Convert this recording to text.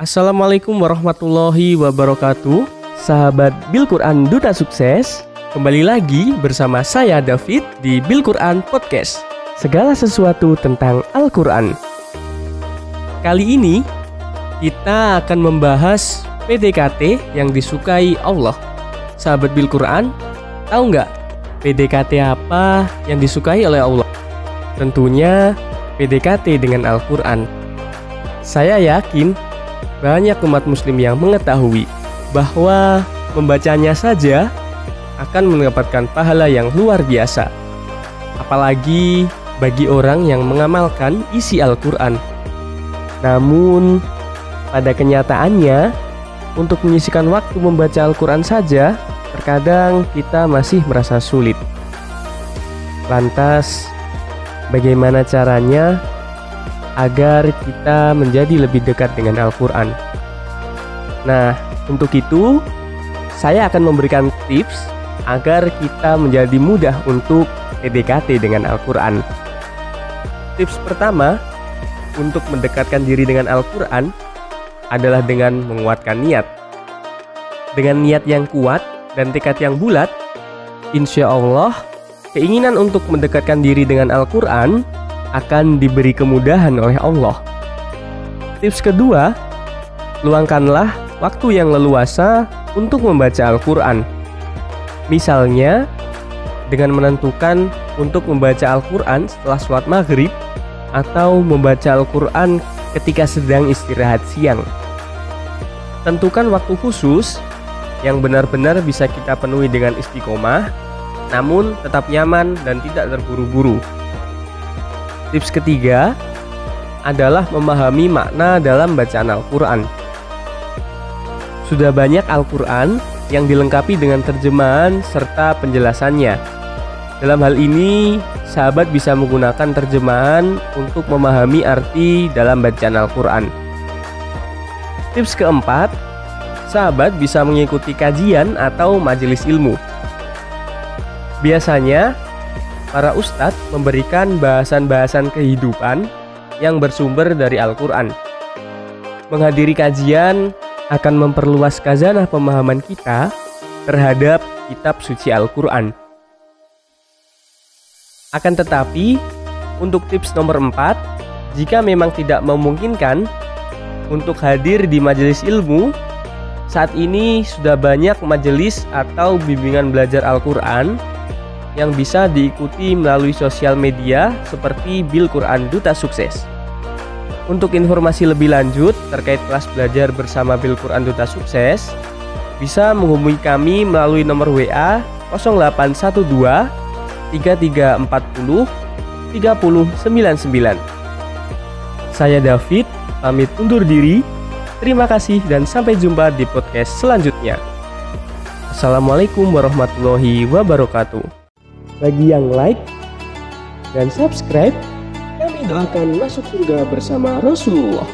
Assalamualaikum warahmatullahi wabarakatuh. Sahabat Bil Quran Duta Sukses Kembali lagi bersama saya David di Bil Quran Podcast. Segala sesuatu tentang Al-Quran. Kali ini kita akan membahas PDKT yang disukai Allah. Sahabat Bil Quran, tahu nggak PDKT apa yang disukai oleh Allah? Tentunya PDKT dengan Al-Quran. Saya yakin banyak umat muslim yang mengetahui bahwa membacanya saja akan mendapatkan pahala yang luar biasa. Apalagi bagi orang yang mengamalkan isi Al-Quran. Namun, pada kenyataannya, untuk menyisikan waktu membaca Al-Quran saja, terkadang kita masih merasa sulit. Lantas, bagaimana caranya agar kita menjadi lebih dekat dengan Al-Quran. Nah, untuk itu saya akan memberikan tips agar kita menjadi mudah untuk PDKT dengan Al-Quran. Tips pertama untuk mendekatkan diri dengan Al-Quran adalah dengan menguatkan niat. Dengan niat yang kuat dan tekad yang bulat, insya Allah keinginan untuk mendekatkan diri dengan Al-Quran akan diberi kemudahan oleh Allah. Tips kedua, luangkanlah waktu yang leluasa untuk membaca Al-Quran. Misalnya, dengan menentukan untuk membaca Al-Quran setelah sholat maghrib atau membaca Al-Quran ketika sedang istirahat siang. Tentukan waktu khusus yang benar-benar bisa kita penuhi dengan istiqomah, namun tetap nyaman dan tidak terburu-buru. Tips ketiga adalah memahami makna dalam bacaan Al-Quran. Sudah banyak Al-Quran yang dilengkapi dengan terjemahan serta penjelasannya. Dalam hal ini, sahabat bisa menggunakan terjemahan untuk memahami arti dalam bacaan Al-Quran. Tips keempat, sahabat bisa mengikuti kajian atau majelis ilmu. Biasanya, para ustadz memberikan bahasan-bahasan kehidupan yang bersumber dari Al-Quran. Menghadiri kajian akan memperluas kazanah pemahaman kita terhadap kitab suci Al-Quran. Akan tetapi, untuk tips nomor 4, jika memang tidak memungkinkan untuk hadir di majelis ilmu, saat ini sudah banyak majelis atau bimbingan belajar Al-Quran yang bisa diikuti melalui sosial media seperti Bil Quran Duta Sukses. Untuk informasi lebih lanjut terkait kelas belajar bersama Bil Quran Duta Sukses, bisa menghubungi kami melalui nomor WA 0812 3340 3099. Saya David, pamit undur diri. Terima kasih dan sampai jumpa di podcast selanjutnya. Assalamualaikum warahmatullahi wabarakatuh. Bagi yang like dan subscribe, kami doakan masuk surga bersama Rasulullah.